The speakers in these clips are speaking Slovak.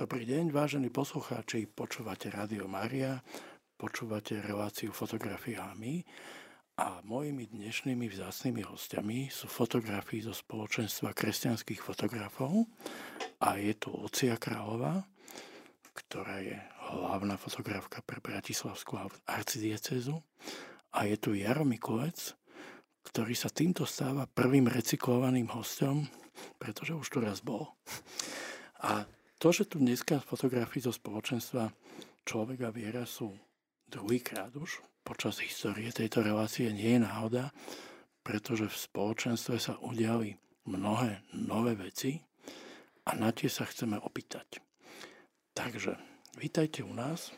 Dobrý deň, vážení poslucháči, počúvate Rádio Maria, počúvate reláciu fotografiami a mojimi dnešnými vzácnými hostiami sú fotografii zo spoločenstva kresťanských fotografov a je tu Lucia Králová, ktorá je hlavná fotografka pre Bratislavskú arcidiecezu a je tu Jaro Mikulec, ktorý sa týmto stáva prvým recyklovaným hostom, pretože už tu raz bol. A to, že tu dneska fotografii zo spoločenstva človeka viera sú druhýkrát už počas histórie tejto relácie nie je náhoda, pretože v spoločenstve sa udiali mnohé nové veci a na tie sa chceme opýtať. Takže, vítajte u nás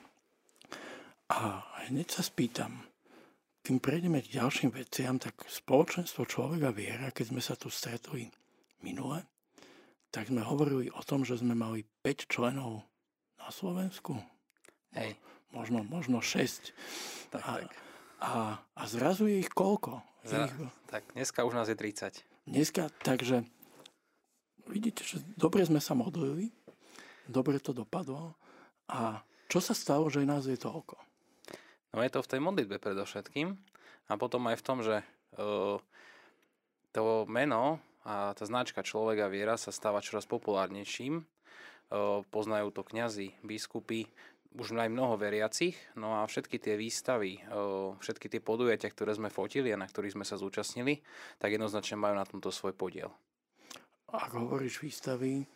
a hneď sa spýtam, kým prejdeme k ďalším veciam, tak spoločenstvo človeka viera, keď sme sa tu stretli minule, tak sme hovorili o tom, že sme mali 5 členov na Slovensku. Hej. Možno, možno 6. Tak, a, tak. A, a zrazu je ich koľko? Zra, ich, tak dneska už nás je 30. Dneska, takže vidíte, že dobre sme sa modlili, dobre to dopadlo a čo sa stalo, že nás je toľko? No je to v tej modlitbe predovšetkým a potom aj v tom, že uh, to meno a tá značka človeka viera sa stáva čoraz populárnejším. Poznajú to kňazi, biskupy, už aj mnoho veriacich, no a všetky tie výstavy, všetky tie podujatia, ktoré sme fotili a na ktorých sme sa zúčastnili, tak jednoznačne majú na tomto svoj podiel. Ak hovoríš výstavy,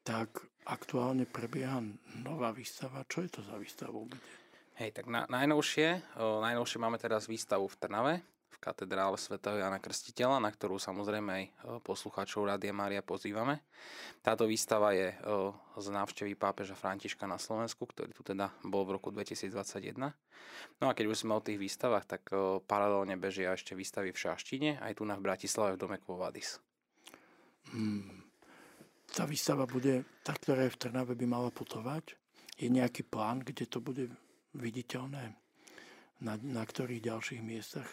tak aktuálne prebieha nová výstava. Čo je to za výstavu? Hej, tak na, najnovšie, najnovšie máme teraz výstavu v Trnave, v katedrále svätého Jana Krstiteľa, na ktorú samozrejme aj poslucháčov Rádia Mária pozývame. Táto výstava je o, z návštevy pápeža Františka na Slovensku, ktorý tu teda bol v roku 2021. No a keď už sme o tých výstavách, tak o, paralelne bežia ešte výstavy v Šaštine, aj tu na v Bratislave v dome Kvovadis. Hmm. Tá výstava bude, tá, ktorá je v Trnave, by mala putovať? Je nejaký plán, kde to bude viditeľné? Na, na ktorých ďalších miestach?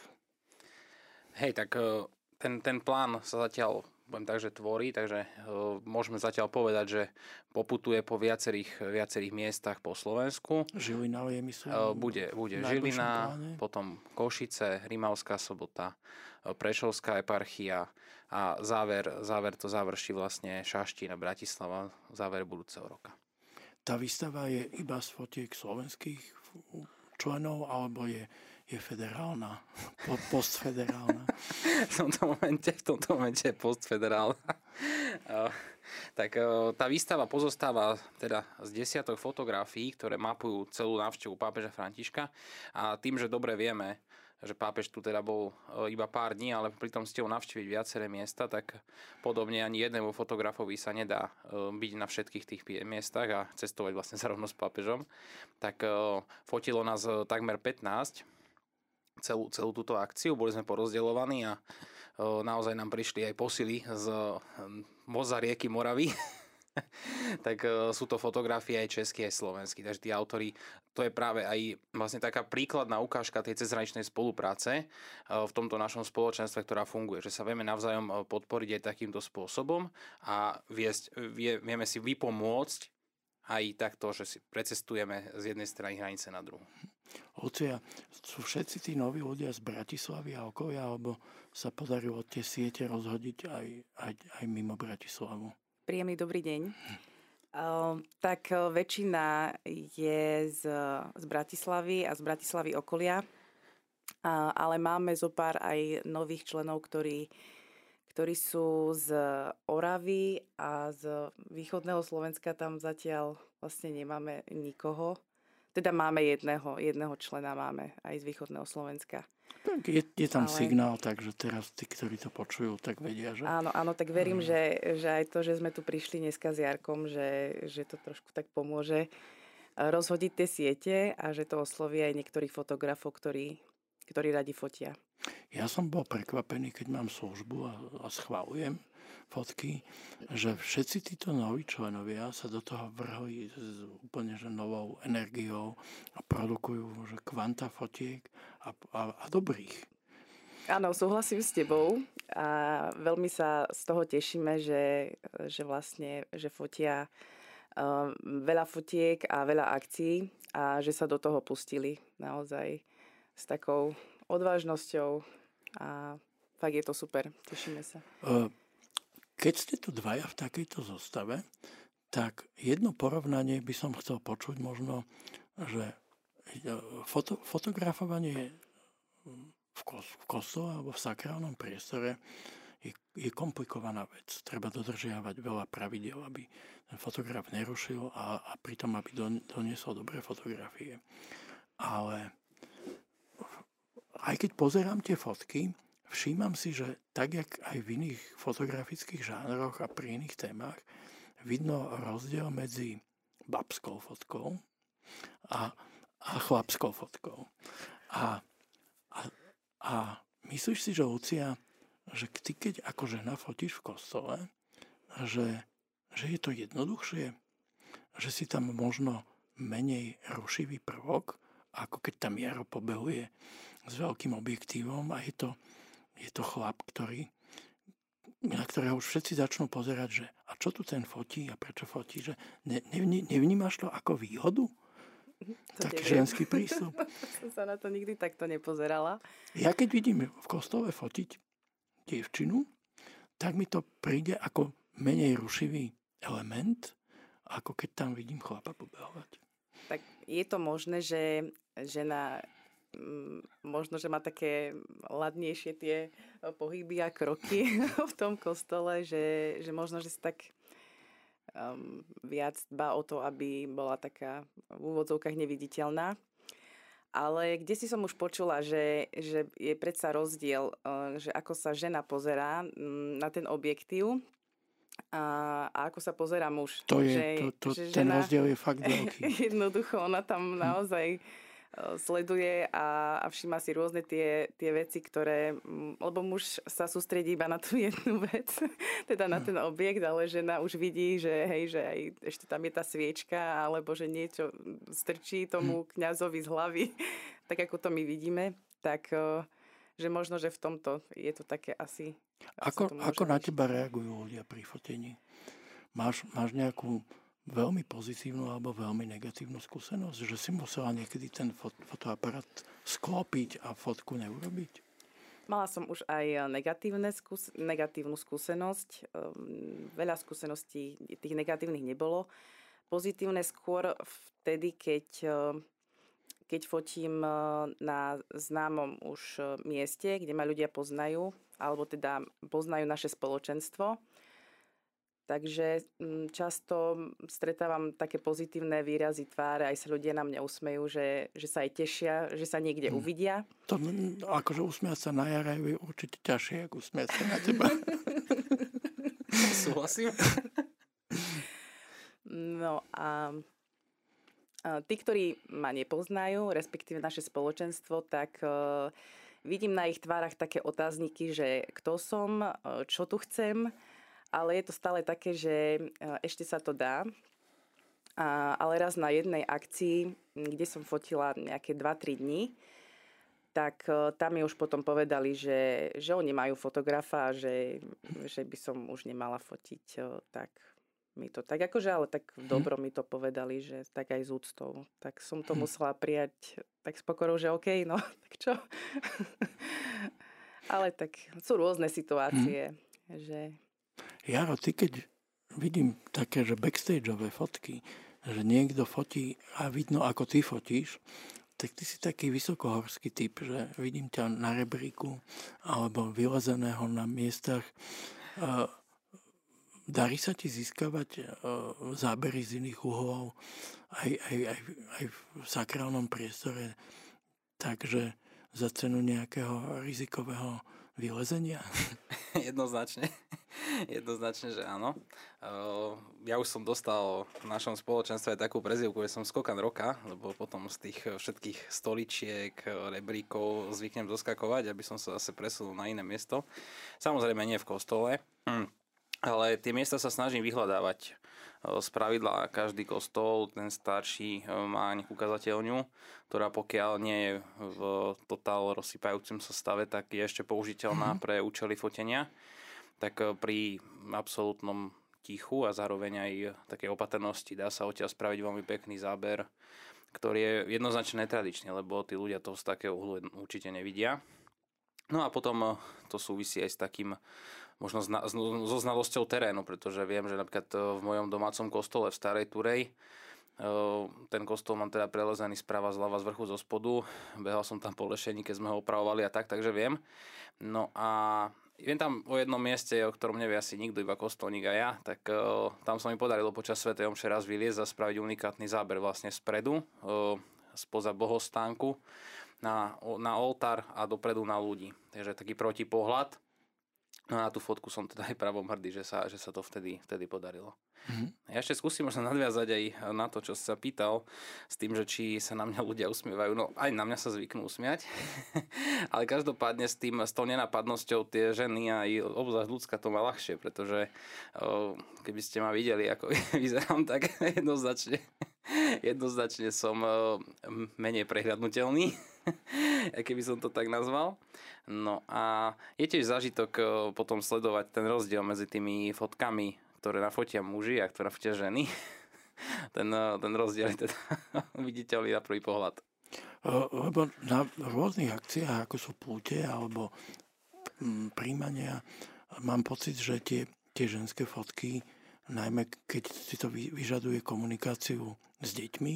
Hej, tak e, ten, ten plán sa zatiaľ poviem tak, že tvorí, takže uh, môžeme zatiaľ povedať, že poputuje po viacerých, viacerých miestach po Slovensku. Žilina je myslím? Uh, bude bude Žilina, pláne. potom Košice, Rimavská sobota, Prešovská eparchia a záver, záver to završí vlastne Šaštín a Bratislava, záver budúceho roka. Tá výstava je iba z fotiek slovenských členov, alebo je, je federálna, postfederálna? v tomto momente, v tomto momente je postfederálna. tak tá výstava pozostáva teda z desiatok fotografií, ktoré mapujú celú návštevu pápeža Františka a tým, že dobre vieme, že pápež tu teda bol iba pár dní, ale pritom ste ho navštíviť viaceré miesta, tak podobne ani jednému fotografovi sa nedá byť na všetkých tých miestach a cestovať vlastne zarovno s pápežom. Tak fotilo nás takmer 15 celú, celú túto akciu, boli sme porozdeľovaní a naozaj nám prišli aj posily z moza rieky Moravy. tak sú to fotografie aj české, aj slovenské. Takže tí autory, to je práve aj vlastne taká príkladná ukážka tej cezhraničnej spolupráce v tomto našom spoločenstve, ktorá funguje. Že sa vieme navzájom podporiť aj takýmto spôsobom a viesť, vie, vieme si vypomôcť aj takto, že si precestujeme z jednej strany hranice na druhú. Lucia, sú všetci tí noví ľudia z Bratislavy a okolia, alebo sa podarilo tie siete rozhodiť aj, aj, aj mimo Bratislavu? Príjemný dobrý deň. Uh, tak uh, väčšina je z, z Bratislavy a z Bratislavy okolia, uh, ale máme zo pár aj nových členov, ktorí, ktorí sú z Oravy a z východného Slovenska. Tam zatiaľ vlastne nemáme nikoho. Teda máme jedného, jedného člena máme aj z východného Slovenska. Tak je, je tam Ale... signál, takže teraz tí, ktorí to počujú, tak vedia, že... Áno, áno, tak verím, mm. že, že aj to, že sme tu prišli dneska s Jarkom, že, že to trošku tak pomôže e, rozhodiť tie siete a že to osloví aj niektorých fotografov, ktorí, ktorí radi fotia. Ja som bol prekvapený, keď mám službu a, a schválujem fotky, že všetci títo noví členovia sa do toho vrhli s úplne že novou energiou a produkujú že kvanta fotiek a, a, a dobrých. Áno, súhlasím s tebou a veľmi sa z toho tešíme, že, že vlastne že fotia veľa fotiek a veľa akcií a že sa do toho pustili naozaj s takou odvážnosťou a fakt je to super, tešíme sa. Keď ste tu dvaja v takejto zostave, tak jedno porovnanie by som chcel počuť možno, že e, foto, fotografovanie v, kos, v kostole alebo v sakrálnom priestore je, je komplikovaná vec. Treba dodržiavať veľa pravidel, aby ten fotograf nerušil a, a pritom, aby don, doniesol dobré fotografie. Ale aj keď pozerám tie fotky, všímam si, že tak, jak aj v iných fotografických žánroch a pri iných témach, vidno rozdiel medzi babskou fotkou a, a chlapskou fotkou. A, a, a myslíš si, že Lucia, že ty keď ako žena fotíš v kostole, že, že je to jednoduchšie, že si tam možno menej rušivý prvok, ako keď tam Jaro pobehuje s veľkým objektívom a je to, je to chlap, ktorý, na ktorého už všetci začnú pozerať, že a čo tu ten fotí a prečo fotí, že ne, ne, nevnímaš to ako výhodu? To Taký neviem. ženský prístup. som sa na to nikdy takto nepozerala. Ja keď vidím v kostole fotiť dievčinu, tak mi to príde ako menej rušivý element, ako keď tam vidím chlapa pobehovať. Tak je to možné, že žena možno, že má také ladnejšie tie e, pohyby a kroky v tom kostole, že, že možno, že si tak um, viac dba o to, aby bola taká v úvodzovkách neviditeľná. Ale kde si som už počula, že, že je predsa rozdiel, e, že ako sa žena pozerá mm, na ten objektív a, a ako sa pozerá muž. To je, že, to, to, že ten žena, rozdiel je fakt veľký. Jednoducho, ona tam naozaj sleduje a, a všíma si rôzne tie, tie veci, ktoré, lebo muž sa sústredí iba na tú jednu vec, teda na ten objekt, ale žena už vidí, že hej, že aj ešte tam je tá sviečka, alebo že niečo strčí tomu hm. kňazovi z hlavy, tak ako to my vidíme, tak že možno, že v tomto je to také asi... Ako, ako na teba reagujú ľudia pri fotení? Máš, máš nejakú veľmi pozitívnu alebo veľmi negatívnu skúsenosť, že si musela niekedy ten fot- fotoaparát sklopiť a fotku neurobiť? Mala som už aj negatívne skús- negatívnu skúsenosť. Um, veľa skúseností tých negatívnych nebolo. Pozitívne skôr vtedy, keď, ehm, keď fotím ehm, na známom už mieste, kde ma ľudia poznajú, alebo teda poznajú naše spoločenstvo Takže mm, často stretávam také pozitívne výrazy tváre, aj sa ľudia na mňa usmejú, že, že sa aj tešia, že sa niekde hmm. uvidia. To, akože usmiať sa na jara je určite ťažšie, ako usmiať sa na teba. Súhlasím. No a, tí, ktorí ma nepoznajú, respektíve naše spoločenstvo, tak uh, vidím na ich tvárach také otázniky, že kto som, uh, čo tu chcem, ale je to stále také, že e, ešte sa to dá. A, ale raz na jednej akcii, kde som fotila nejaké 2-3 dní, tak uh, tam mi už potom povedali, že, že oni majú fotografa a že, že by som už nemala fotiť. Uh, tak mi to tak, akože ale tak mhm. dobro mi to povedali, že tak aj s úctou. Tak som to hm. musela prijať tak s pokorou, že OK, no tak čo. ale tak sú rôzne situácie, hm. že Jaro, ty keď vidím také, že backstageové fotky, že niekto fotí a vidno, ako ty fotíš, tak ty si taký vysokohorský typ, že vidím ťa na rebríku alebo vylezeného na miestach. Darí sa ti získavať zábery z iných uhlov aj, aj, aj, aj v sakrálnom priestore, takže za cenu nejakého rizikového vylezenia? Jednoznačne. Jednoznačne, že áno. Ja už som dostal v našom spoločenstve takú prezivku, že som skokan roka, lebo potom z tých všetkých stoličiek, rebríkov zvyknem doskakovať, aby som sa zase presunul na iné miesto. Samozrejme nie v kostole, hm. ale tie miesta sa snažím vyhľadávať. Z pravidla každý kostol, ten starší, má nejakú kazateľňu, ktorá pokiaľ nie je v totál rozsypajúcim sa stave, tak je ešte použiteľná mm-hmm. pre účely fotenia tak eh, pri absolútnom tichu a zároveň aj také opatrnosti. Dá sa odtiaľ spraviť veľmi pekný záber, ktorý je jednoznačne netradičný, lebo tí ľudia to z takého uhlu určite nevidia. No a potom eh, to súvisí aj s takým možno so znalosťou terénu, pretože viem, že napríklad eh, v mojom domácom kostole v Starej Turej eh, ten kostol mám teda prelezený sprava, zľava, z vrchu, zo spodu. Behal som tam po lešení, keď sme ho opravovali a tak, takže viem. No a Viem tam o jednom mieste, o ktorom nevie asi nikto, iba kostolník a ja, tak uh, tam sa mi podarilo počas Sv. Omše raz vyliezť a spraviť unikátny záber vlastne spredu, uh, spoza bohostánku na, na oltár a dopredu na ľudí. Takže taký protipohľad. No a tú fotku som teda aj pravom hrdý, že sa, že sa to vtedy, vtedy podarilo. Mm-hmm. Ja ešte skúsim možno nadviazať aj na to, čo si sa pýtal, s tým, že či sa na mňa ľudia usmievajú. No aj na mňa sa zvyknú usmiať, ale každopádne s tým, s tou nenapadnosťou tie ženy a aj obzvlášť ľudská to má ľahšie, pretože keby ste ma videli, ako vyzerám, tak jednoznačne, jednoznačne som menej prehľadnutelný keby som to tak nazval. No a je tiež zažitok e, potom sledovať ten rozdiel medzi tými fotkami, ktoré nafotia muži a ktoré nafotia ženy. ten, e, ten rozdiel je teda viditeľný na prvý pohľad. Lebo na rôznych akciách, ako sú púte alebo mm, príjmania, mám pocit, že tie, tie ženské fotky, najmä keď si to vyžaduje komunikáciu s deťmi,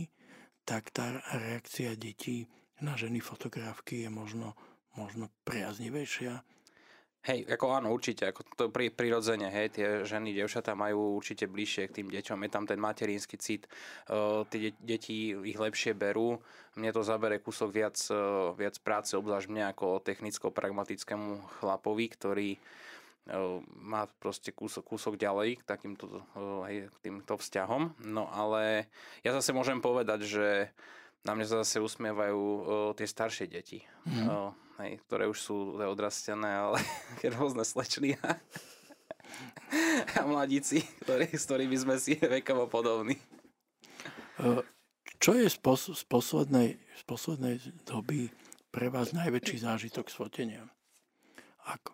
tak tá reakcia detí na ženy fotografky je možno, možno priaznivejšia? Hej, ako áno, určite, ako to pri, prirodzene, hej, tie ženy, devčatá majú určite bližšie k tým deťom, je tam ten materinský cit, uh, tie de- deti ich lepšie berú, mne to zabere kúsok viac, uh, viac práce, obzvlášť mne ako technicko-pragmatickému chlapovi, ktorý uh, má proste kúsok, kúsok ďalej k takýmto, hej, k týmto vzťahom, no ale ja zase môžem povedať, že na mňa sa zase usmievajú o, tie staršie deti, mm. o, hej, ktoré už sú odrastené, ale rôzne slečny a, a mladíci, ktorí, s ktorými sme si vekovo podobní. Čo je z, pos- z, poslednej, z poslednej doby pre vás najväčší zážitok z fotenia? Ako,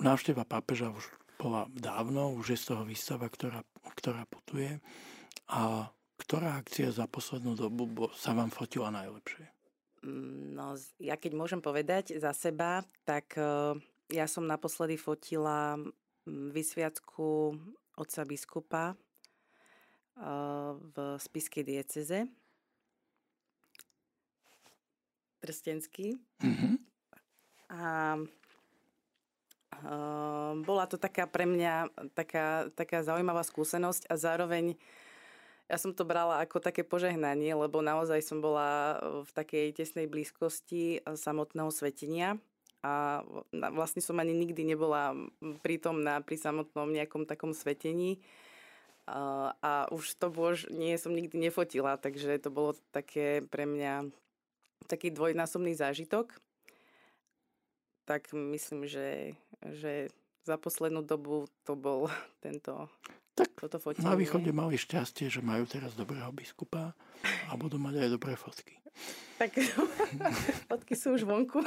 návšteva pápeža už bola dávno, už je z toho výstava, ktorá, ktorá putuje. A ktorá akcia za poslednú dobu sa vám fotila najlepšie? No, ja keď môžem povedať za seba, tak e, ja som naposledy fotila vysviacku otca biskupa e, v spiskej dieceze. Trstenský. Mm-hmm. A bola to taká pre mňa taká, taká zaujímavá skúsenosť a zároveň ja som to brala ako také požehnanie, lebo naozaj som bola v takej tesnej blízkosti samotného svetenia a vlastne som ani nikdy nebola prítomná pri samotnom nejakom takom svetení. A, a už to bož nie som nikdy nefotila, takže to bolo také pre mňa taký dvojnásobný zážitok. Tak myslím, že, že za poslednú dobu to bol tento tak toto fotenie. na východe mali šťastie, že majú teraz dobrého biskupa a budú mať aj dobré fotky. Tak fotky sú už vonku.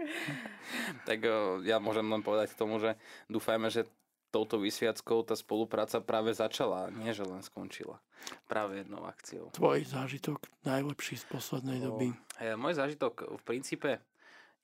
tak ja môžem len povedať k tomu, že dúfajme, že touto vysviackou tá spolupráca práve začala, nie že len skončila. Práve jednou akciou. Tvoj zážitok najlepší z poslednej doby? O, môj zážitok v princípe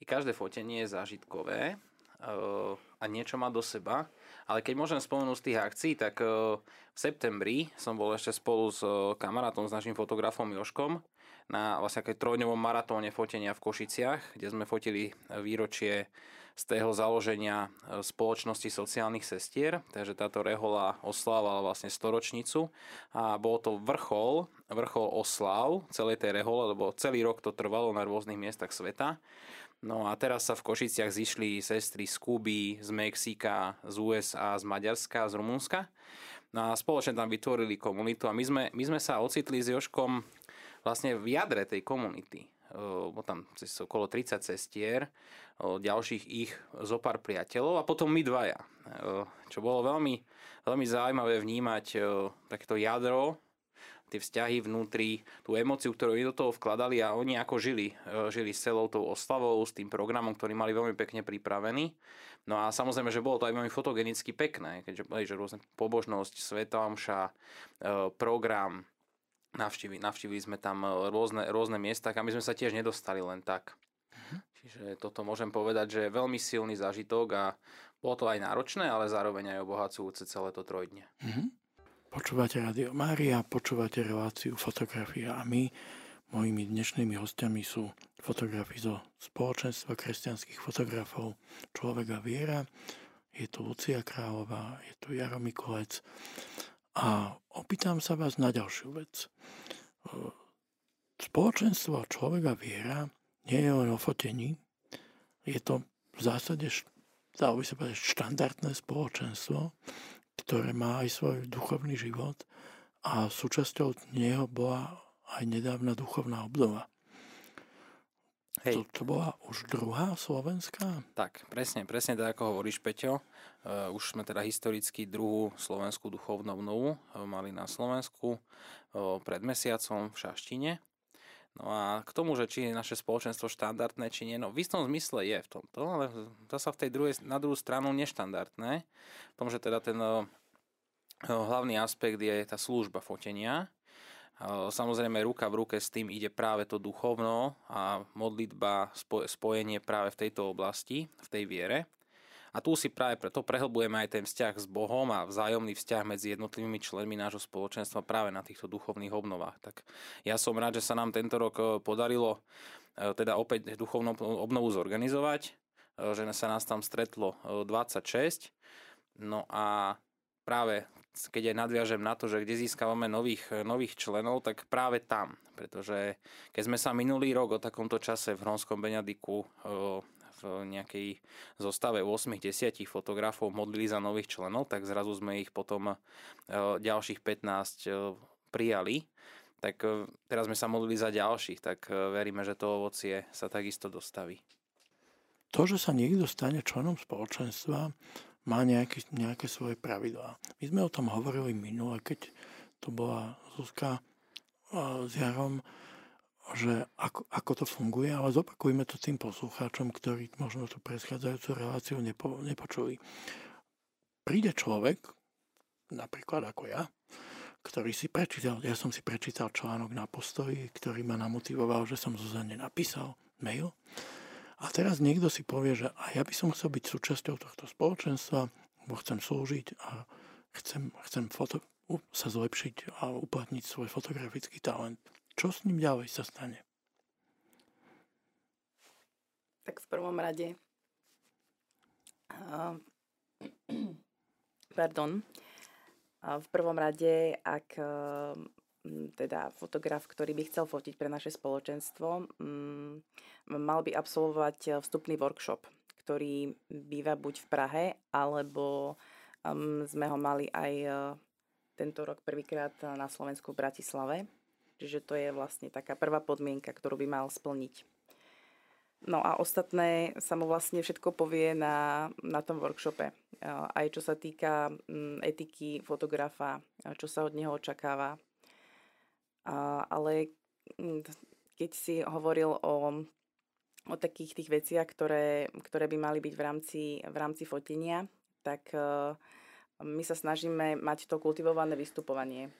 i každé fotenie je zážitkové a niečo má do seba. Ale keď môžem spomenúť z tých akcií, tak v septembri som bol ešte spolu s kamarátom, s našim fotografom Joškom na vlastne trojňovom maratóne fotenia v Košiciach, kde sme fotili výročie z tého založenia spoločnosti sociálnych sestier, takže táto rehola oslávala vlastne storočnicu. A bol to vrchol, vrchol oslav celej tej rehole, lebo celý rok to trvalo na rôznych miestach sveta No a teraz sa v Košiciach zišli sestry z Kuby, z Mexika, z USA, z Maďarska, z Rumunska. No a spoločne tam vytvorili komunitu a my sme, my sme sa ocitli s Joškom vlastne v jadre tej komunity. Bolo tam cez okolo 30 cestier, ďalších ich zo pár priateľov a potom my dvaja. Čo bolo veľmi, veľmi zaujímavé vnímať takéto jadro tie vzťahy vnútri, tú emociu, ktorú oni do toho vkladali a oni ako žili, e, žili s celou tou oslavou, s tým programom, ktorý mali veľmi pekne pripravený. No a samozrejme, že bolo to aj veľmi fotogenicky pekné, keďže že rôzne pobožnosť, svetomša, e, program, navštívili, navštívili sme tam rôzne, rôzne miesta, kam sme sa tiež nedostali len tak. Mhm. Čiže toto môžem povedať, že je veľmi silný zážitok a bolo to aj náročné, ale zároveň aj obohacujúce celé to trojdne. Mm-hmm. Počúvate Radio Mária, počúvate reláciu Fotografia a my, mojimi dnešnými hostiami sú fotografi zo spoločenstva kresťanských fotografov Človeka viera, je tu Lucia Králová, je tu Jaro Mikulec. A opýtam sa vás na ďalšiu vec. Spoločenstvo Človeka viera nie je len o fotení, je to v zásade dalo by sa povedať, štandardné spoločenstvo, ktoré má aj svoj duchovný život a súčasťou neho bola aj nedávna duchovná obnova. Hej. To, to bola už druhá slovenská? Tak, presne, presne tak, ako hovoríš, Peťo. Uh, už sme teda historicky druhú slovenskú duchovnú obnovu uh, mali na Slovensku uh, pred mesiacom v Šaštine. No a k tomu, že či je naše spoločenstvo štandardné, či nie, no v istom zmysle je v tomto, ale zasa v tej druhej, na druhú stranu neštandardné. V tom, že teda ten o, hlavný aspekt je tá služba fotenia. O, samozrejme ruka v ruke s tým ide práve to duchovno a modlitba, spojenie práve v tejto oblasti, v tej viere. A tu si práve preto prehlbujeme aj ten vzťah s Bohom a vzájomný vzťah medzi jednotlivými členmi nášho spoločenstva práve na týchto duchovných obnovách. Tak ja som rád, že sa nám tento rok e, podarilo e, teda opäť duchovnú obnovu zorganizovať, e, že sa nás tam stretlo 26. No a práve keď aj nadviažem na to, že kde získavame nových, nových členov, tak práve tam. Pretože keď sme sa minulý rok o takomto čase v Hronskom Beňadiku v nejakej zostave 8-10 fotografov modlili za nových členov, tak zrazu sme ich potom e, ďalších 15 e, prijali. Tak e, teraz sme sa modlili za ďalších, tak veríme, že to ovocie sa takisto dostaví. To, že sa niekto stane členom spoločenstva, má nejaké, nejaké svoje pravidlá. My sme o tom hovorili minule, keď to bola Zuzka s Jarom, že ako, ako to funguje, ale zopakujme to tým poslucháčom, ktorí možno tú predchádzajúcu reláciu nepo, nepočuli. Príde človek, napríklad ako ja, ktorý si prečítal, ja som si prečítal článok na postoji, ktorý ma namotivoval, že som Zuzane napísal mail. A teraz niekto si povie, že a ja by som chcel byť súčasťou tohto spoločenstva, bo chcem slúžiť a chcem, chcem foto, sa zlepšiť a uplatniť svoj fotografický talent. Čo s ním ďalej sa stane? Tak v prvom rade uh, pardon. V prvom rade, ak uh, teda fotograf, ktorý by chcel fotiť pre naše spoločenstvo, um, mal by absolvovať vstupný workshop, ktorý býva buď v Prahe, alebo um, sme ho mali aj uh, tento rok prvýkrát na Slovensku v Bratislave Čiže to je vlastne taká prvá podmienka, ktorú by mal splniť. No a ostatné sa mu vlastne všetko povie na, na tom workshope. Aj čo sa týka mm, etiky fotografa, čo sa od neho očakáva. Ale mm, keď si hovoril o, o takých tých veciach, ktoré, ktoré by mali byť v rámci, v rámci fotenia, tak e, my sa snažíme mať to kultivované vystupovanie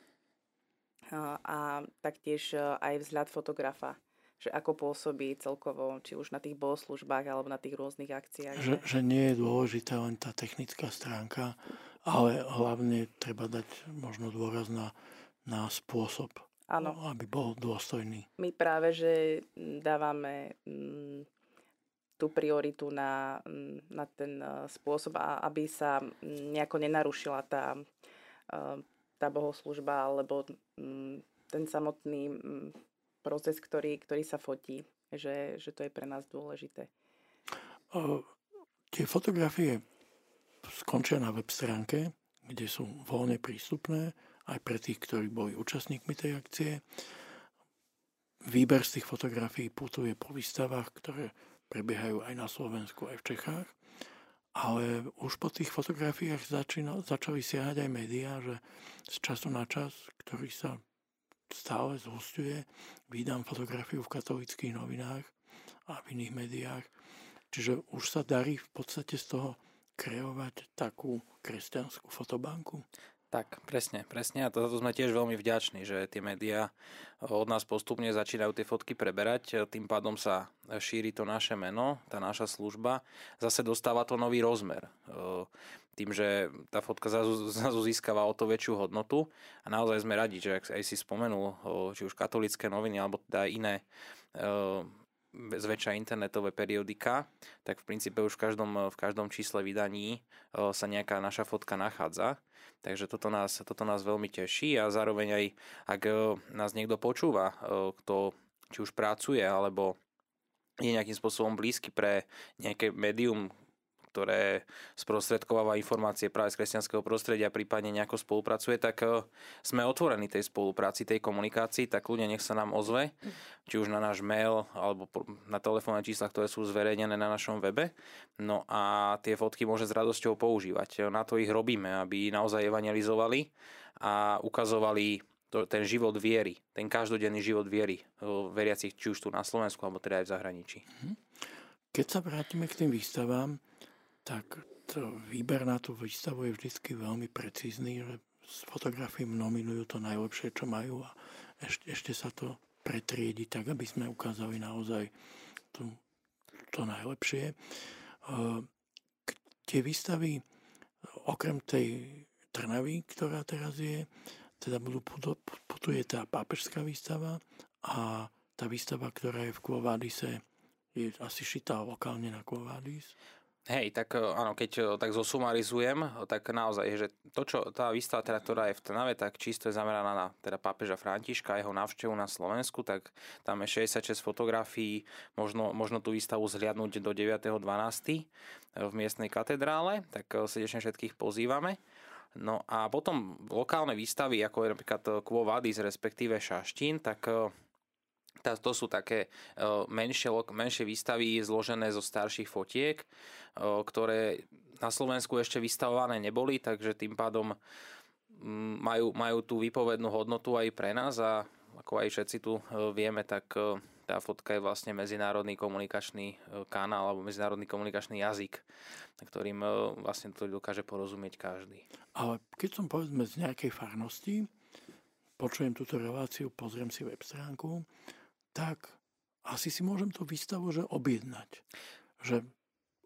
a taktiež aj vzhľad fotografa že ako pôsobí celkovo, či už na tých bohoslužbách alebo na tých rôznych akciách. Že, že nie je dôležitá len tá technická stránka, ale hlavne treba dať možno dôraz na, na spôsob, ano. aby bol dôstojný. My práve, že dávame m, tú prioritu na, na ten spôsob, aby sa nejako nenarušila tá tá bohoslužba alebo mm, ten samotný mm, proces, ktorý, ktorý sa fotí, že, že to je pre nás dôležité. O, tie fotografie skončia na web stránke, kde sú voľne prístupné aj pre tých, ktorí boli účastníkmi tej akcie. Výber z tých fotografií putuje po výstavách, ktoré prebiehajú aj na Slovensku, aj v Čechách. Ale už po tých fotografiách začína, začali siahať aj médiá, že z času na čas, ktorí sa stále zhostuje. Vydám fotografiu v katolických novinách a v iných médiách. Čiže už sa darí v podstate z toho kreovať takú kresťanskú fotobanku. Tak, presne, presne. A to, to sme tiež veľmi vďační, že tie médiá od nás postupne začínajú tie fotky preberať. Tým pádom sa šíri to naše meno, tá naša služba. Zase dostáva to nový rozmer. Tým, že tá fotka zrazu získava o to väčšiu hodnotu. A naozaj sme radi, že ak aj si spomenul, či už katolické noviny, alebo teda iné zväčša internetové periodika, tak v princípe už v každom, v každom čísle vydaní sa nejaká naša fotka nachádza. Takže toto nás, toto nás veľmi teší a zároveň aj, ak nás niekto počúva, kto či už pracuje, alebo je nejakým spôsobom blízky pre nejaké médium, ktoré sprostredkováva informácie práve z kresťanského prostredia, prípadne nejako spolupracuje, tak e, sme otvorení tej spolupráci, tej komunikácii, tak ľudia nech sa nám ozve, či už na náš mail alebo na telefónne čísla, ktoré sú zverejnené na našom webe. No a tie fotky môže s radosťou používať. Na to ich robíme, aby naozaj evangelizovali a ukazovali to, ten život viery, ten každodenný život viery e, veriacich či už tu na Slovensku, alebo teda aj v zahraničí. Mhm. Keď sa vrátime k tým výstavám, tak to výber na tú výstavu je vždy veľmi precízny, že s fotografiím nominujú to najlepšie, čo majú a ešte, ešte sa to pretriedi tak, aby sme ukázali naozaj to, to najlepšie. Tie výstavy, okrem tej Trnavy, ktorá teraz je, teda budú, putuje tá pápežská výstava a tá výstava, ktorá je v Kvovádise, je asi šitá lokálne na Kvovádis. Hej, tak e, áno, keď e, tak zosumarizujem, tak naozaj, že to, čo tá výstava, teda, ktorá je v Trnave, tak čisto je zameraná na teda pápeža Františka a jeho návštevu na Slovensku, tak tam je 66 fotografií, možno, možno tú výstavu zhliadnúť do 9.12. E, v miestnej katedrále, tak srdečne všetkých pozývame. No a potom lokálne výstavy, ako je napríklad Quo Vadis, respektíve Šaštín, tak to sú také menšie, menšie výstavy zložené zo starších fotiek, ktoré na Slovensku ešte vystavované neboli, takže tým pádom mm, majú, majú tú výpovednú hodnotu aj pre nás a ako aj všetci tu vieme, tak tá fotka je vlastne medzinárodný komunikačný kanál alebo medzinárodný komunikačný jazyk, ktorým vlastne to dokáže porozumieť každý. Ale keď som povedzme z nejakej farnosti, počujem túto reláciu, pozriem si web stránku, tak asi si môžem tú výstavu že objednať. Že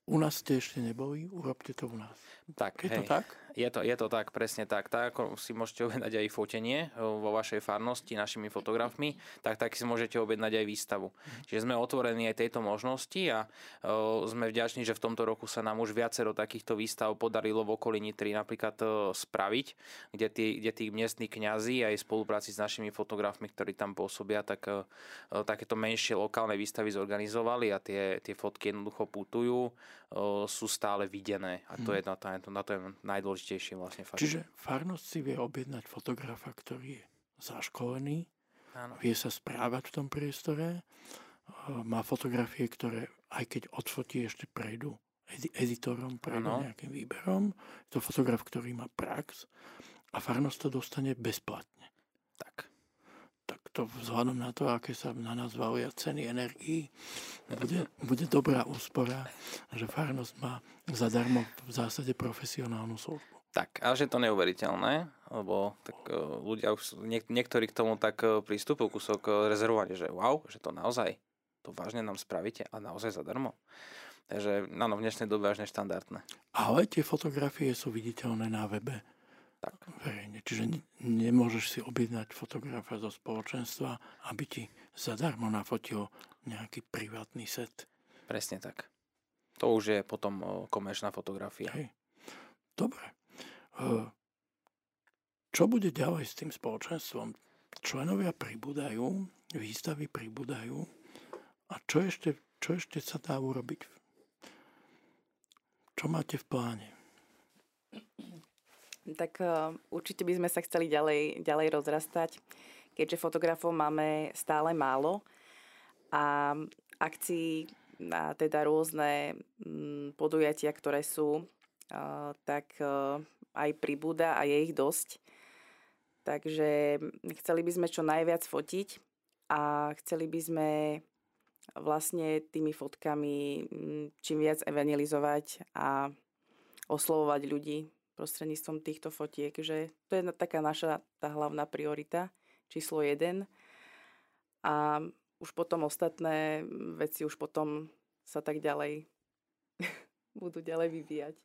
u nás ste ešte neboli, urobte to u nás. Tak, je hej. to tak? Je to, je to tak, presne tak. Tak ako si môžete objednať aj fotenie e, vo vašej farnosti našimi fotografmi, tak tak si môžete objednať aj výstavu. Čiže sme otvorení aj tejto možnosti a uh, sme vďační, že v tomto roku sa nám už viacero takýchto výstav podarilo v okolí Nitry napríklad uh, spraviť, kde tí, kde tí miestni kňazi aj v spolupráci s našimi fotografmi, ktorí tam pôsobia, tak uh, takéto menšie lokálne výstavy zorganizovali a tie, tie fotky jednoducho putujú sú stále videné a to hmm. je na to, na to je najdôležitejšie vlastne faktor. Čiže farnosť si vie objednať fotografa, ktorý je zaškolený, Áno. vie sa správať v tom priestore, má fotografie, ktoré aj keď odfotí, ešte prejdú editorom, prejdú ano. nejakým výberom. Je to fotograf, ktorý má prax a farnosť to dostane bezplatne. Tak tak to vzhľadom na to, aké sa na nás valia ceny energií, bude, bude dobrá úspora, že farnosť má zadarmo v zásade profesionálnu službu. Tak, a že to neuveriteľné, lebo tak e, ľudia už, niek- niektorí k tomu tak e, prístupujú kúsok e, rezervovania, že wow, že to naozaj, to vážne nám spravíte a naozaj zadarmo. Takže áno, v dnešnej dobe až neštandardné. Ale tie fotografie sú viditeľné na webe tak. verejne. Čiže nemôžeš si objednať fotografa zo spoločenstva, aby ti zadarmo nafotil nejaký privátny set. Presne tak. To už je potom komerčná fotografia. Hej. Dobre. Čo bude ďalej s tým spoločenstvom? Členovia pribúdajú, výstavy pribúdajú. A čo ešte, čo ešte sa dá urobiť? Čo máte v pláne? Tak uh, určite by sme sa chceli ďalej, ďalej rozrastať, keďže fotografov máme stále málo a akcií a teda rôzne mm, podujatia, ktoré sú, uh, tak uh, aj pribúda a je ich dosť. Takže chceli by sme čo najviac fotiť a chceli by sme vlastne tými fotkami čím viac evangelizovať a oslovovať ľudí prostredníctvom týchto fotiek, že to je taká naša tá hlavná priorita, číslo jeden. A už potom ostatné veci už potom sa tak ďalej budú ďalej vyvíjať.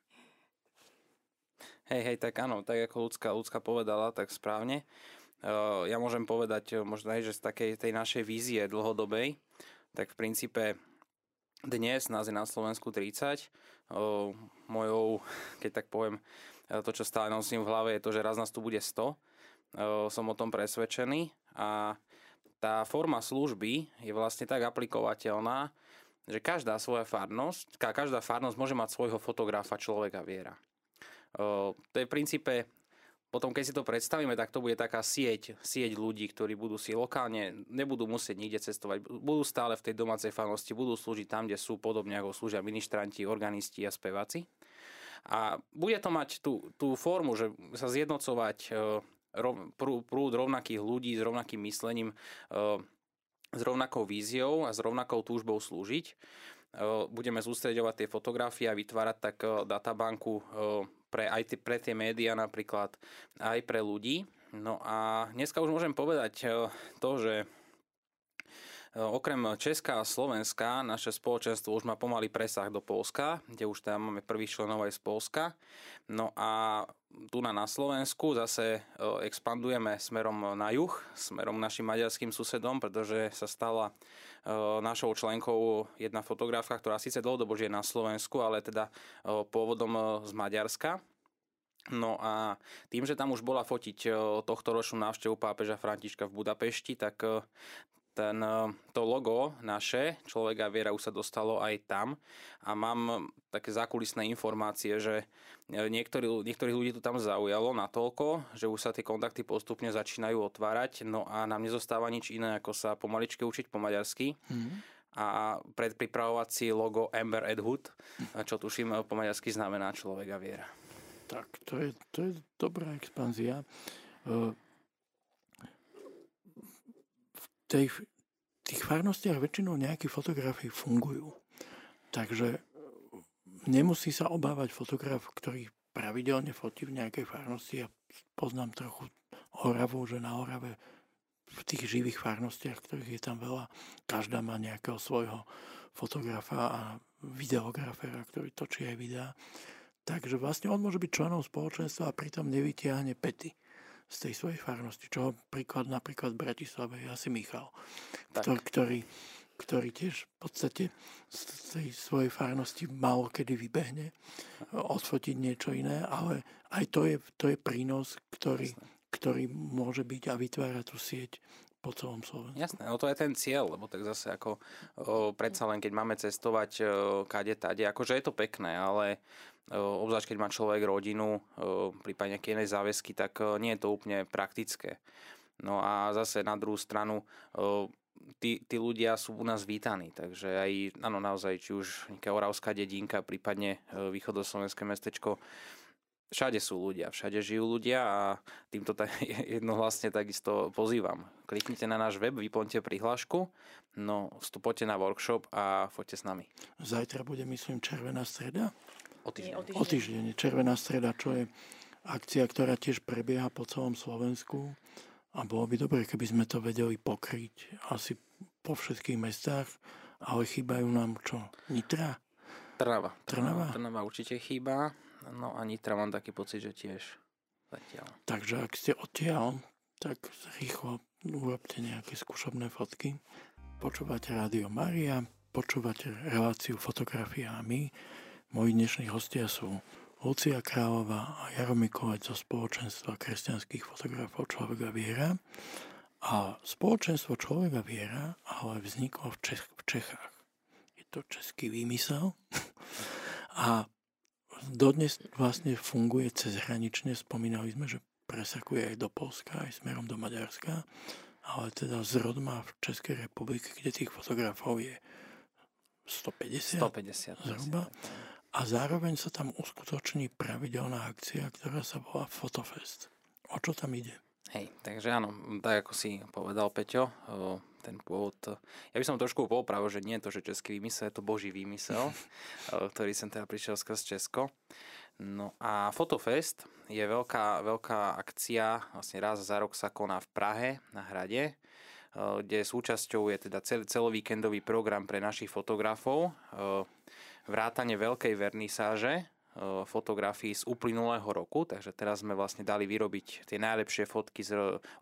Hej, hej, tak áno, tak ako ľudská, ľudská povedala, tak správne. Uh, ja môžem povedať uh, možno aj, že z takej tej našej vízie dlhodobej, tak v princípe dnes nás je na Slovensku 30. Uh, mojou, keď tak poviem, to, čo stále nosím v hlave, je to, že raz nás tu bude 100. Som o tom presvedčený a tá forma služby je vlastne tak aplikovateľná, že každá svoja farnosť, každá farnosť môže mať svojho fotografa človeka viera. To je v princípe, potom keď si to predstavíme, tak to bude taká sieť, sieť ľudí, ktorí budú si lokálne, nebudú musieť nikde cestovať, budú stále v tej domácej farnosti, budú slúžiť tam, kde sú podobne ako slúžia ministranti, organisti a speváci. A bude to mať tú, tú formu, že sa zjednocovať prúd rovnakých ľudí s rovnakým myslením, s rovnakou víziou a s rovnakou túžbou slúžiť. Budeme sústredovať tie fotografie a vytvárať tak databanku pre, aj pre tie médiá napríklad, aj pre ľudí. No a dneska už môžem povedať to, že Okrem Česka a Slovenska naše spoločenstvo už má pomaly presah do Polska, kde už tam máme prvých členov aj z Polska. No a tu na, Slovensku zase eh, expandujeme smerom na juh, smerom našim maďarským susedom, pretože sa stala našou členkou jedna fotografka, ktorá síce dlhodobo žije na Slovensku, ale teda pôvodom z Maďarska. No a tým, že tam už bola fotiť tohto ročnú návštevu pápeža Františka v Budapešti, tak ten, to logo naše, Človek a viera, už sa dostalo aj tam. A mám také zákulisné informácie, že niektorí, niektorých ľudí to tam zaujalo natoľko, že už sa tie kontakty postupne začínajú otvárať. No a nám nezostáva nič iné, ako sa pomaličke učiť po maďarsky. Mm. A predpripravovať si logo Amber Edwood, čo tuším po maďarsky znamená človek a viera. Tak, to je, to je dobrá expanzia tej, tých farnostiach väčšinou nejaké fotografie fungujú. Takže nemusí sa obávať fotograf, ktorý pravidelne fotí v nejakej farnosti. Ja poznám trochu Oravu, že na Orave v tých živých farnostiach, ktorých je tam veľa, každá má nejakého svojho fotografa a videografera, ktorý točí aj videá. Takže vlastne on môže byť členom spoločenstva a pritom nevytiahne pety z tej svojej farnosti. Čo príklad napríklad v Bratislave je asi Michal, ktorý, ktorý, ktorý tiež v podstate z tej svojej farnosti malo kedy vybehne odfotiť niečo iné, ale aj to je, to je prínos, ktorý, ktorý môže byť a vytvára tú sieť po celom Slovensku. Jasné, no to je ten cieľ, lebo tak zase ako o, predsa len keď máme cestovať o, kade tade, akože je to pekné, ale obzvlášť keď má človek rodinu, prípadne nejaké iné záväzky, tak nie je to úplne praktické. No a zase na druhú stranu tí, tí ľudia sú u nás vítaní, takže aj, áno, naozaj, či už nejaká oravská dedinka, prípadne východoslovenské mestečko, všade sú ľudia, všade žijú ľudia a týmto tak jednohlasne takisto pozývam. Kliknite na náš web, vyplňte prihlášku, no vstupujte na workshop a foďte s nami. Zajtra bude, myslím, červená streda. O týždeň. o týždeň. O týždeň. Červená streda, čo je akcia, ktorá tiež prebieha po celom Slovensku. A bolo by dobre, keby sme to vedeli pokryť asi po všetkých mestách, ale chýbajú nám čo? Nitra? Trnava. Trnava? Trnava určite chýba. No a Nitra mám taký pocit, že tiež zatiaľ. Takže ak ste odtiaľ, tak rýchlo urobte nejaké skúšobné fotky. Počúvate Rádio Maria, počúvate reláciu fotografiami Moji dnešní hostia sú Lucia Králová a Jaro Mikolec zo spoločenstva kresťanských fotografov Človeka viera. A spoločenstvo Človeka viera ale vzniklo v, Čech, v Čechách. Je to český výmysel. a dodnes vlastne funguje cezhranične. Spomínali sme, že presakuje aj do Polska, aj smerom do Maďarska. Ale teda zrod má v Českej republike, kde tých fotografov je 150, 150 zhruba. A zároveň sa tam uskutoční pravidelná akcia, ktorá sa volá Fotofest. O čo tam ide? Hej, takže áno, tak ako si povedal Peťo, ten pôvod, ja by som trošku popravil, že nie je to, že český výmysel, je to boží výmysel, ktorý sem teda prišiel skrz Česko. No a Fotofest je veľká, veľká akcia, vlastne raz za rok sa koná v Prahe na hrade, kde súčasťou je teda cel, celovíkendový program pre našich fotografov, vrátane veľkej vernisáže, E, fotografií z uplynulého roku, takže teraz sme vlastne dali vyrobiť tie najlepšie fotky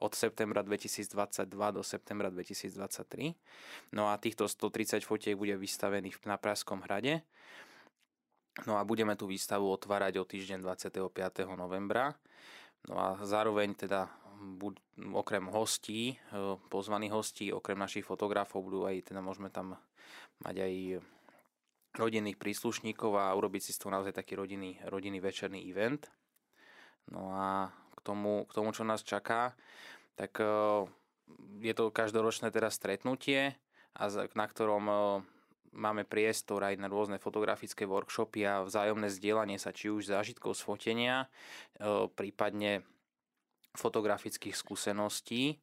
od septembra 2022 do septembra 2023. No a týchto 130 fotiek bude vystavených na Pražskom hrade. No a budeme tú výstavu otvárať o týždeň 25. novembra. No a zároveň teda okrem hostí, e, pozvaných hostí, okrem našich fotografov budú aj, teda môžeme tam mať aj rodinných príslušníkov a urobiť si z toho naozaj taký rodinný, rodinný večerný event. No a k tomu, k tomu, čo nás čaká, tak e, je to každoročné teraz stretnutie, a na ktorom e, máme priestor aj na rôzne fotografické workshopy a vzájomné zdieľanie sa či už zážitkov z fotenia, e, prípadne fotografických skúseností,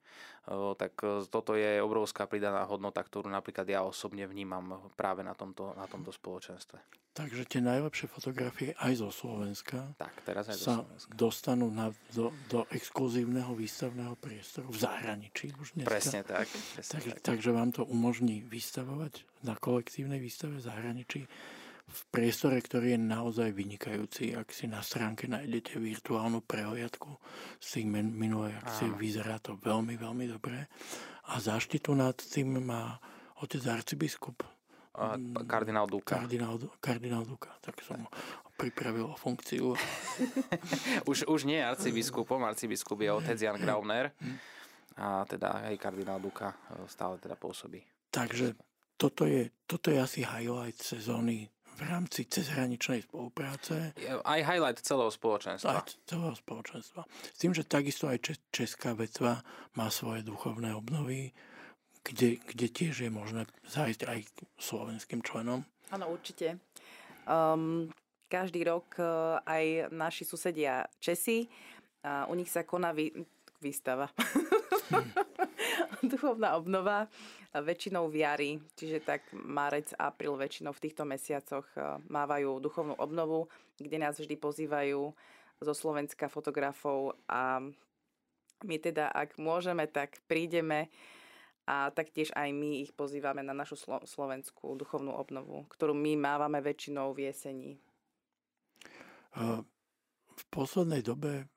tak e, toto je obrovská pridaná hodnota, ktorú napríklad ja osobne vnímam práve na tomto, na tomto spoločenstve. Takže tie najlepšie fotografie aj zo Slovenska tak, teraz aj sa Slovenska. dostanú na, do, do exkluzívneho výstavného priestoru v zahraničí už dneska. Presne tak. Presne tak, tak. Takže vám to umožní vystavovať na kolektívnej výstave v zahraničí v priestore, ktorý je naozaj vynikajúci. Ak si na stránke nájdete virtuálnu prehliadku z tých minulej akcie, Áno. vyzerá to veľmi, veľmi dobre. A záštitu nad tým má otec arcibiskup. A, kardinál Duka. Kardinál, kardinál Duka. Tak som pripravil funkciu. už, už nie arcibiskupom, arcibiskup je otec Jan Grauner. A teda aj kardinál Duka e, stále teda pôsobí. Takže toto je, toto je asi highlight sezóny v rámci cezhraničnej spolupráce. Aj highlight celého spoločenstva. Aj celého spoločenstva. S tým, že takisto aj Česká vetva má svoje duchovné obnovy, kde, kde tiež je možné zájsť aj slovenským členom. Áno, určite. Um, každý rok uh, aj naši susedia Česi, uh, u nich sa koná vý, výstava. Hmm. Duchovná obnova väčšinou v jari, čiže tak marec, apríl väčšinou v týchto mesiacoch e, mávajú duchovnú obnovu, kde nás vždy pozývajú zo Slovenska fotografov a my teda, ak môžeme, tak prídeme a taktiež aj my ich pozývame na našu slo- slovenskú duchovnú obnovu, ktorú my mávame väčšinou v jeseni. V poslednej dobe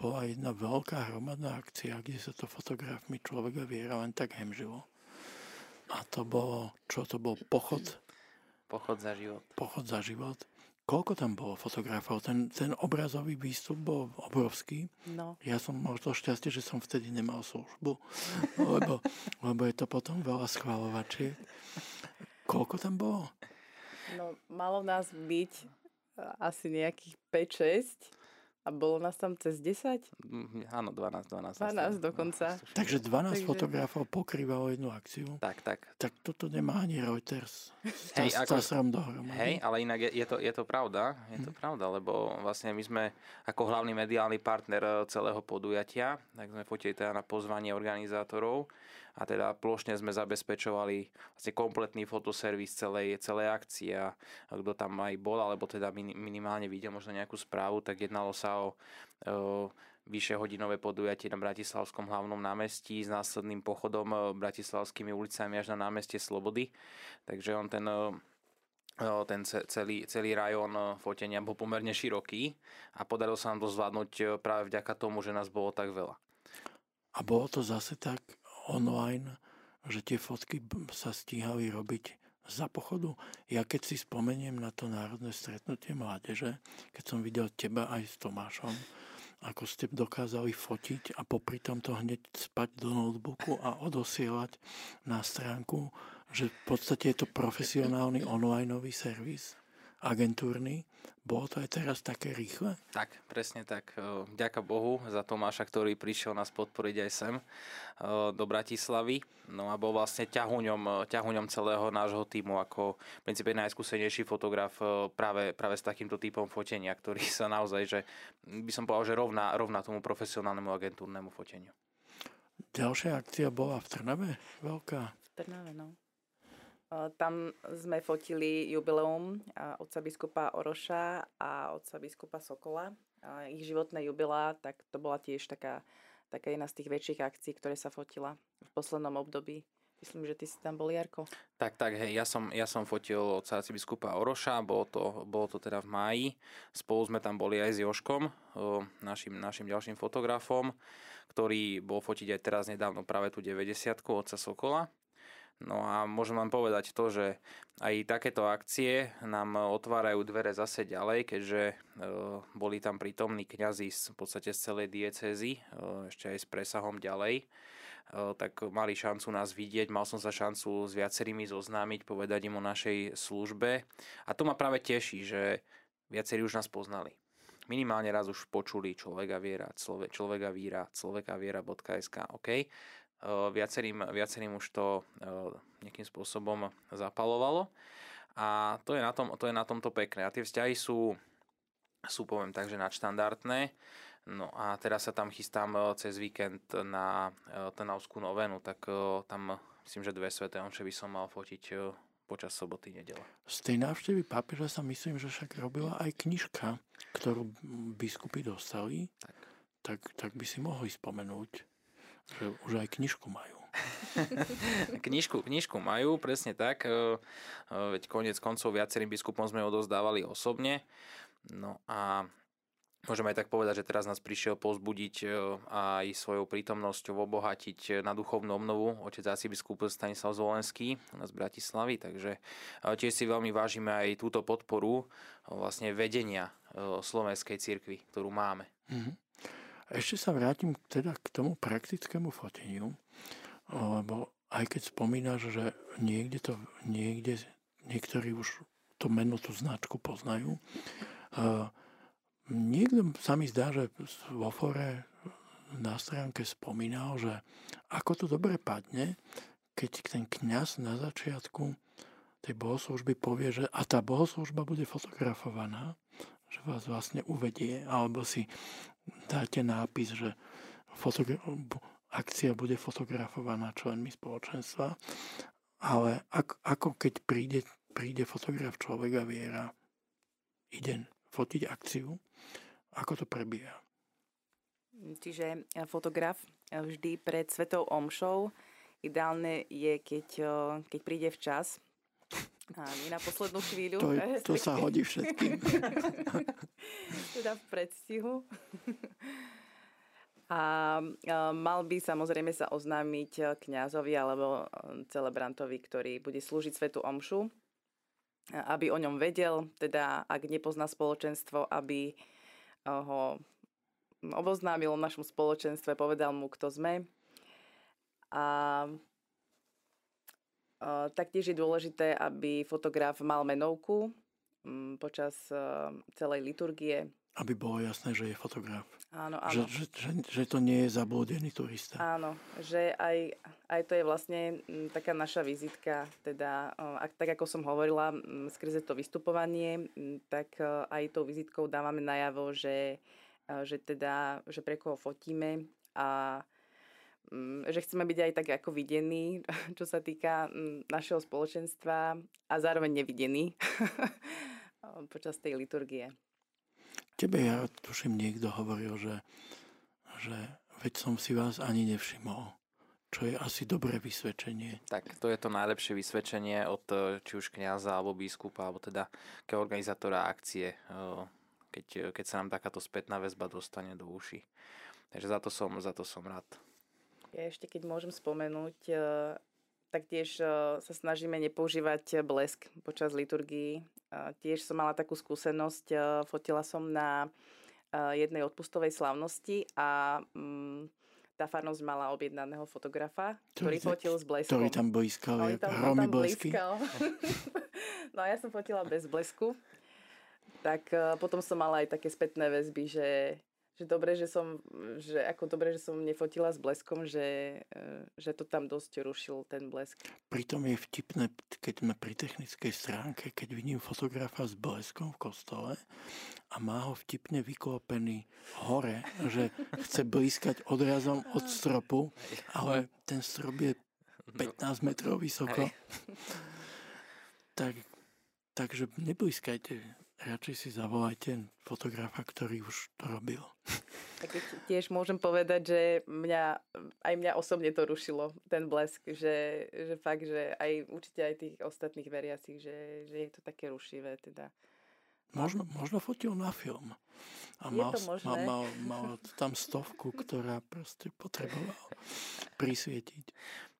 bola jedna veľká hromadná akcia, kde sa to fotografmi človeka viera len tak hemžilo. A to bolo, čo to bol? Pochod? Pochod za život. Pochod za život. Koľko tam bolo fotografov? Ten, ten obrazový výstup bol obrovský. No. Ja som mal to šťastie, že som vtedy nemal službu, lebo, lebo je to potom veľa schváľovačiek. Koľko tam bolo? No, malo nás byť asi nejakých 5-6 a bolo nás tam cez 10? Mm, áno, 12, 12. 12 dokonca. Takže 12 Takže... fotografov pokrývalo jednu akciu. Tak, tak. Tak toto nemá ani Reuters. Hej, ako, dohromady. Hej, ale inak je, je, to, je to pravda. Je to hm. pravda, lebo vlastne my sme ako hlavný mediálny partner eh, celého podujatia, tak sme fotili teda na pozvanie organizátorov a teda plošne sme zabezpečovali vlastne kompletný fotoservis celej, celej akcie a kto tam aj bol, alebo teda minimálne videl možno nejakú správu, tak jednalo sa o, o vyššie hodinové podujatie na Bratislavskom hlavnom námestí s následným pochodom bratislavskými ulicami až na námestie Slobody. Takže on ten ten celý, celý rajón fotenia bol pomerne široký a podarilo sa nám to zvládnuť práve vďaka tomu, že nás bolo tak veľa. A bolo to zase tak, online, že tie fotky sa stíhali robiť za pochodu. Ja keď si spomeniem na to národné stretnutie mládeže, keď som videl teba aj s Tomášom, ako ste dokázali fotiť a popri tom to hneď spať do notebooku a odosielať na stránku, že v podstate je to profesionálny onlineový servis agentúrny. Bolo to aj teraz také rýchle? Tak, presne tak. Ďaká Bohu za Tomáša, ktorý prišiel nás podporiť aj sem do Bratislavy. No a bol vlastne ťahuňom, ťahuňom celého nášho týmu ako v princípe najskúsenejší fotograf práve, práve s takýmto typom fotenia, ktorý sa naozaj, že by som povedal, že rovná, rovná tomu profesionálnemu agentúrnemu foteniu. Ďalšia akcia bola v Trnave? Veľká? V Trnave, no. Tam sme fotili jubileum otca biskupa Oroša a otca biskupa Sokola. Ich životné jubilá, tak to bola tiež taká, taká jedna z tých väčších akcií, ktoré sa fotila v poslednom období. Myslím, že ty si tam bol, Jarko. Tak, tak, hej, ja som, ja som fotil otca biskupa Oroša, bolo to, bolo to teda v máji. Spolu sme tam boli aj s Joškom, našim, našim ďalším fotografom, ktorý bol fotiť aj teraz nedávno práve tú 90 otca Sokola. No a môžem vám povedať to, že aj takéto akcie nám otvárajú dvere zase ďalej, keďže e, boli tam prítomní kňazi v podstate z celej diecézy, e, ešte aj s presahom ďalej, e, tak mali šancu nás vidieť, mal som sa šancu s viacerými zoznámiť, povedať im o našej službe. A to ma práve teší, že viacerí už nás poznali. Minimálne raz už počuli človeka viera, človeka víra, človeka viera.sk, OK? Viacerým, viacerým už to nejakým spôsobom zapalovalo. A to je na, tom, to je na tomto pekné. A tie vzťahy sú, sú poviem tak, že nadštandardné. No a teraz sa tam chystám cez víkend na Trnavskú novenu, tak tam myslím, že dve sveté omše by som mal fotiť počas soboty, nedela. Z tej návštevy pápeža sa myslím, že však robila aj knižka, ktorú biskupy dostali. Tak. Tak, tak by si mohli spomenúť. Že už aj knižku majú. knižku, knižku majú, presne tak. E, e, veď konec koncov viacerým biskupom sme odozdávali osobne. No a Môžeme aj tak povedať, že teraz nás prišiel pozbudiť e, aj svojou prítomnosťou obohatiť na duchovnú obnovu otec arcibiskup Stanislav Zvolenský z Bratislavy, takže tiež si veľmi vážime aj túto podporu vlastne vedenia slovenskej cirkvi, ktorú máme. Mm-hmm. Ešte sa vrátim teda k tomu praktickému foteniu, lebo aj keď spomínaš, že niekde to, niekde, niektorí už to meno, tú značku poznajú, niekto sa mi zdá, že vo fore na stránke spomínal, že ako to dobre padne, keď ten kňaz na začiatku tej bohoslužby povie, že a tá bohoslužba bude fotografovaná, že vás vlastne uvedie, alebo si dáte nápis, že fotogra- akcia bude fotografovaná členmi spoločenstva, ale ako, ako keď príde, príde fotograf človeka viera, ide fotiť akciu, ako to prebieha? Čiže eh, fotograf eh, vždy pred svetou omšou ideálne je, keď, eh, keď príde včas, nie na poslednú chvíľu. To, je, to sa hodí všetkým. teda v predstihu. A, mal by samozrejme sa oznámiť kňazovi alebo celebrantovi, ktorý bude slúžiť svetu omšu, aby o ňom vedel, teda ak nepozná spoločenstvo, aby ho oboznámil o našom spoločenstve, povedal mu, kto sme. A Taktiež je dôležité, aby fotograf mal menovku mm, počas celej liturgie. Aby bolo jasné, že je fotograf. Áno, áno. Že, že, že, že to nie je zablúdený turista. Áno, že aj, aj to je vlastne mm, taká naša vizitka, teda ak, tak ako som hovorila, mm, skrze to vystupovanie, tak aj tou vizitkou dávame najavo, že, že teda, že pre koho fotíme a že chceme byť aj tak ako videní, čo sa týka mm, našeho spoločenstva a zároveň nevidení počas tej liturgie. Tebe ja tuším niekto hovoril, že, že veď som si vás ani nevšimol čo je asi dobré vysvedčenie. Tak, to je to najlepšie vysvedčenie od e, či už kniaza alebo biskupa, alebo teda ke organizátora akcie, e, keď, keď sa nám takáto spätná väzba dostane do uší. Takže za to som, za to som rád. Ja ešte keď môžem spomenúť, e, taktiež e, sa snažíme nepoužívať blesk počas liturgii. Tiež som mala takú skúsenosť, fotila som na jednej odpustovej slavnosti a mm, tá farnosť mala objednaného fotografa, ktorý, ktorý fotil s bleskom. Ktorý tam blízkal, no, tam, tam blesky. no a ja som fotila bez blesku. tak potom som mala aj také spätné väzby, že že dobre, že som, že ako dobre, že som nefotila s bleskom, že, e, že to tam dosť rušil ten blesk. Pritom je vtipné, keď sme pri technickej stránke, keď vidím fotografa s bleskom v kostole a má ho vtipne vyklopený hore, že chce blízkať odrazom od stropu, ale ten strop je 15 metrov vysoko. tak, takže neblízkajte radšej si zavolajte fotografa, ktorý už to robil. Tak tiež môžem povedať, že mňa, aj mňa osobne to rušilo, ten blesk, že, že fakt, že aj určite aj tých ostatných veriacich, že, že je to také rušivé. Teda. Možno, možno fotil na film. A mal, mal, mal, mal tam stovku, ktorá proste potrebovala prisvietiť.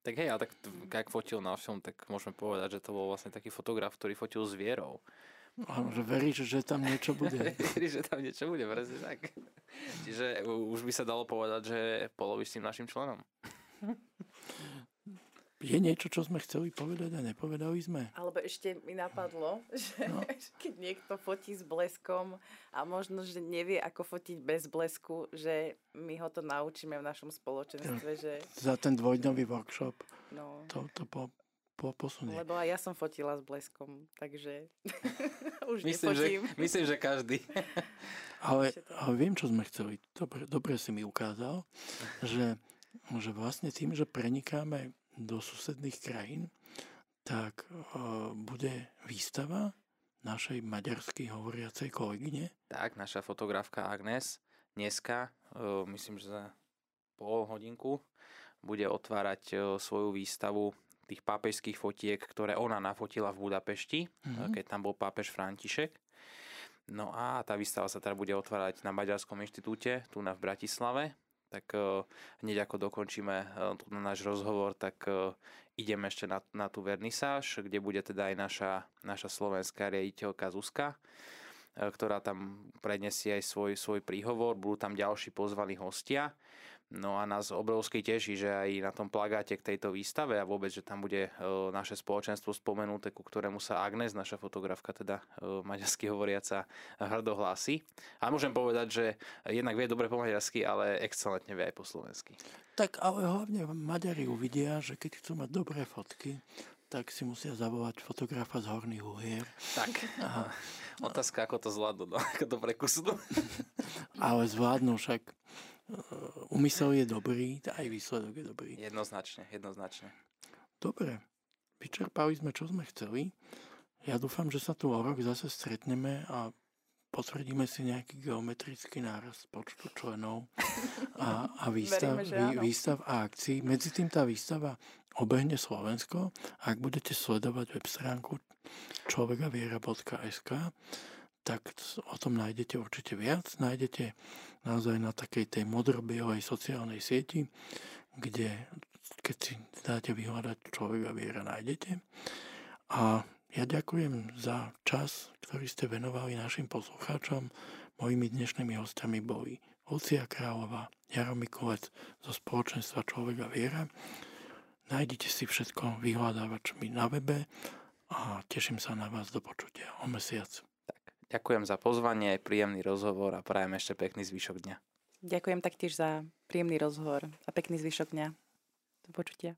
Tak hej, ale tak ak fotil na film, tak môžeme povedať, že to bol vlastne taký fotograf, ktorý fotil zvierov. Áno, že veríš, že tam niečo bude. veríš, že tam niečo bude, presne tak. Čiže už by sa dalo povedať, že polovíš tým našim členom. Je niečo, čo sme chceli povedať a nepovedali sme? Alebo ešte mi napadlo, že no. keď niekto fotí s bleskom a možno, že nevie, ako fotiť bez blesku, že my ho to naučíme v našom spoločenstve. Že... Za ten dvojdňový workshop. No. To, to po, po, posunie. Lebo aj ja som fotila s bleskom, takže už myslím, Že, myslím, že každý. ale, ale viem, čo sme chceli. Dobre, dobre si mi ukázal, že, že vlastne tým, že prenikáme do susedných krajín, tak uh, bude výstava našej maďarsky hovoriacej kolegyne. Tak, naša fotografka Agnes dneska, uh, myslím, že za pol hodinku, bude otvárať uh, svoju výstavu tých pápežských fotiek, ktoré ona nafotila v Budapešti, mm-hmm. keď tam bol pápež František. No a tá výstava sa teda bude otvárať na Maďarskom inštitúte, tu na v Bratislave. Tak uh, hneď ako dokončíme uh, tu na náš rozhovor, tak uh, ideme ešte na, na tú vernisáž, kde bude teda aj naša, naša slovenská riaditeľka Zuzka, ktorá tam prednesie aj svoj, svoj príhovor. Budú tam ďalší pozvaní hostia. No a nás obrovsky teší, že aj na tom plagáte k tejto výstave a vôbec, že tam bude e, naše spoločenstvo spomenuté, ku ktorému sa Agnes, naša fotografka, teda e, maďarsky hovoriaca, hrdo hlási. A môžem povedať, že jednak vie dobre po maďarsky, ale excelentne vie aj po slovensky. Tak ale hlavne Maďari uvidia, že keď chcú mať dobré fotky, tak si musia zavolať fotografa z Horných Uhier. Tak. A... Otázka, ako to zvládnu, no, ako to prekusnú. ale zvládnu však Umysel je dobrý, aj výsledok je dobrý. Jednoznačne, jednoznačne. Dobre, vyčerpali sme, čo sme chceli. Ja dúfam, že sa tu o rok zase stretneme a potvrdíme si nejaký geometrický náraz počtu členov a, a výstav, Veríme, vý, výstav a akcií. Medzi tým tá výstava obehne Slovensko. Ak budete sledovať web stránku človekaviera.sk, tak o tom nájdete určite viac. Nájdete naozaj na takej tej modrobielej sociálnej sieti, kde keď si dáte vyhľadať človeka viera, nájdete. A ja ďakujem za čas, ktorý ste venovali našim poslucháčom. Mojimi dnešnými hostiami boli Lucia Králová, Jaro Mikulec zo spoločenstva Človeka viera. Nájdete si všetko vyhľadávačmi na webe a teším sa na vás do počutia o mesiac. Ďakujem za pozvanie, príjemný rozhovor a prajem ešte pekný zvyšok dňa. Ďakujem taktiež za príjemný rozhovor a pekný zvyšok dňa. Do počutia.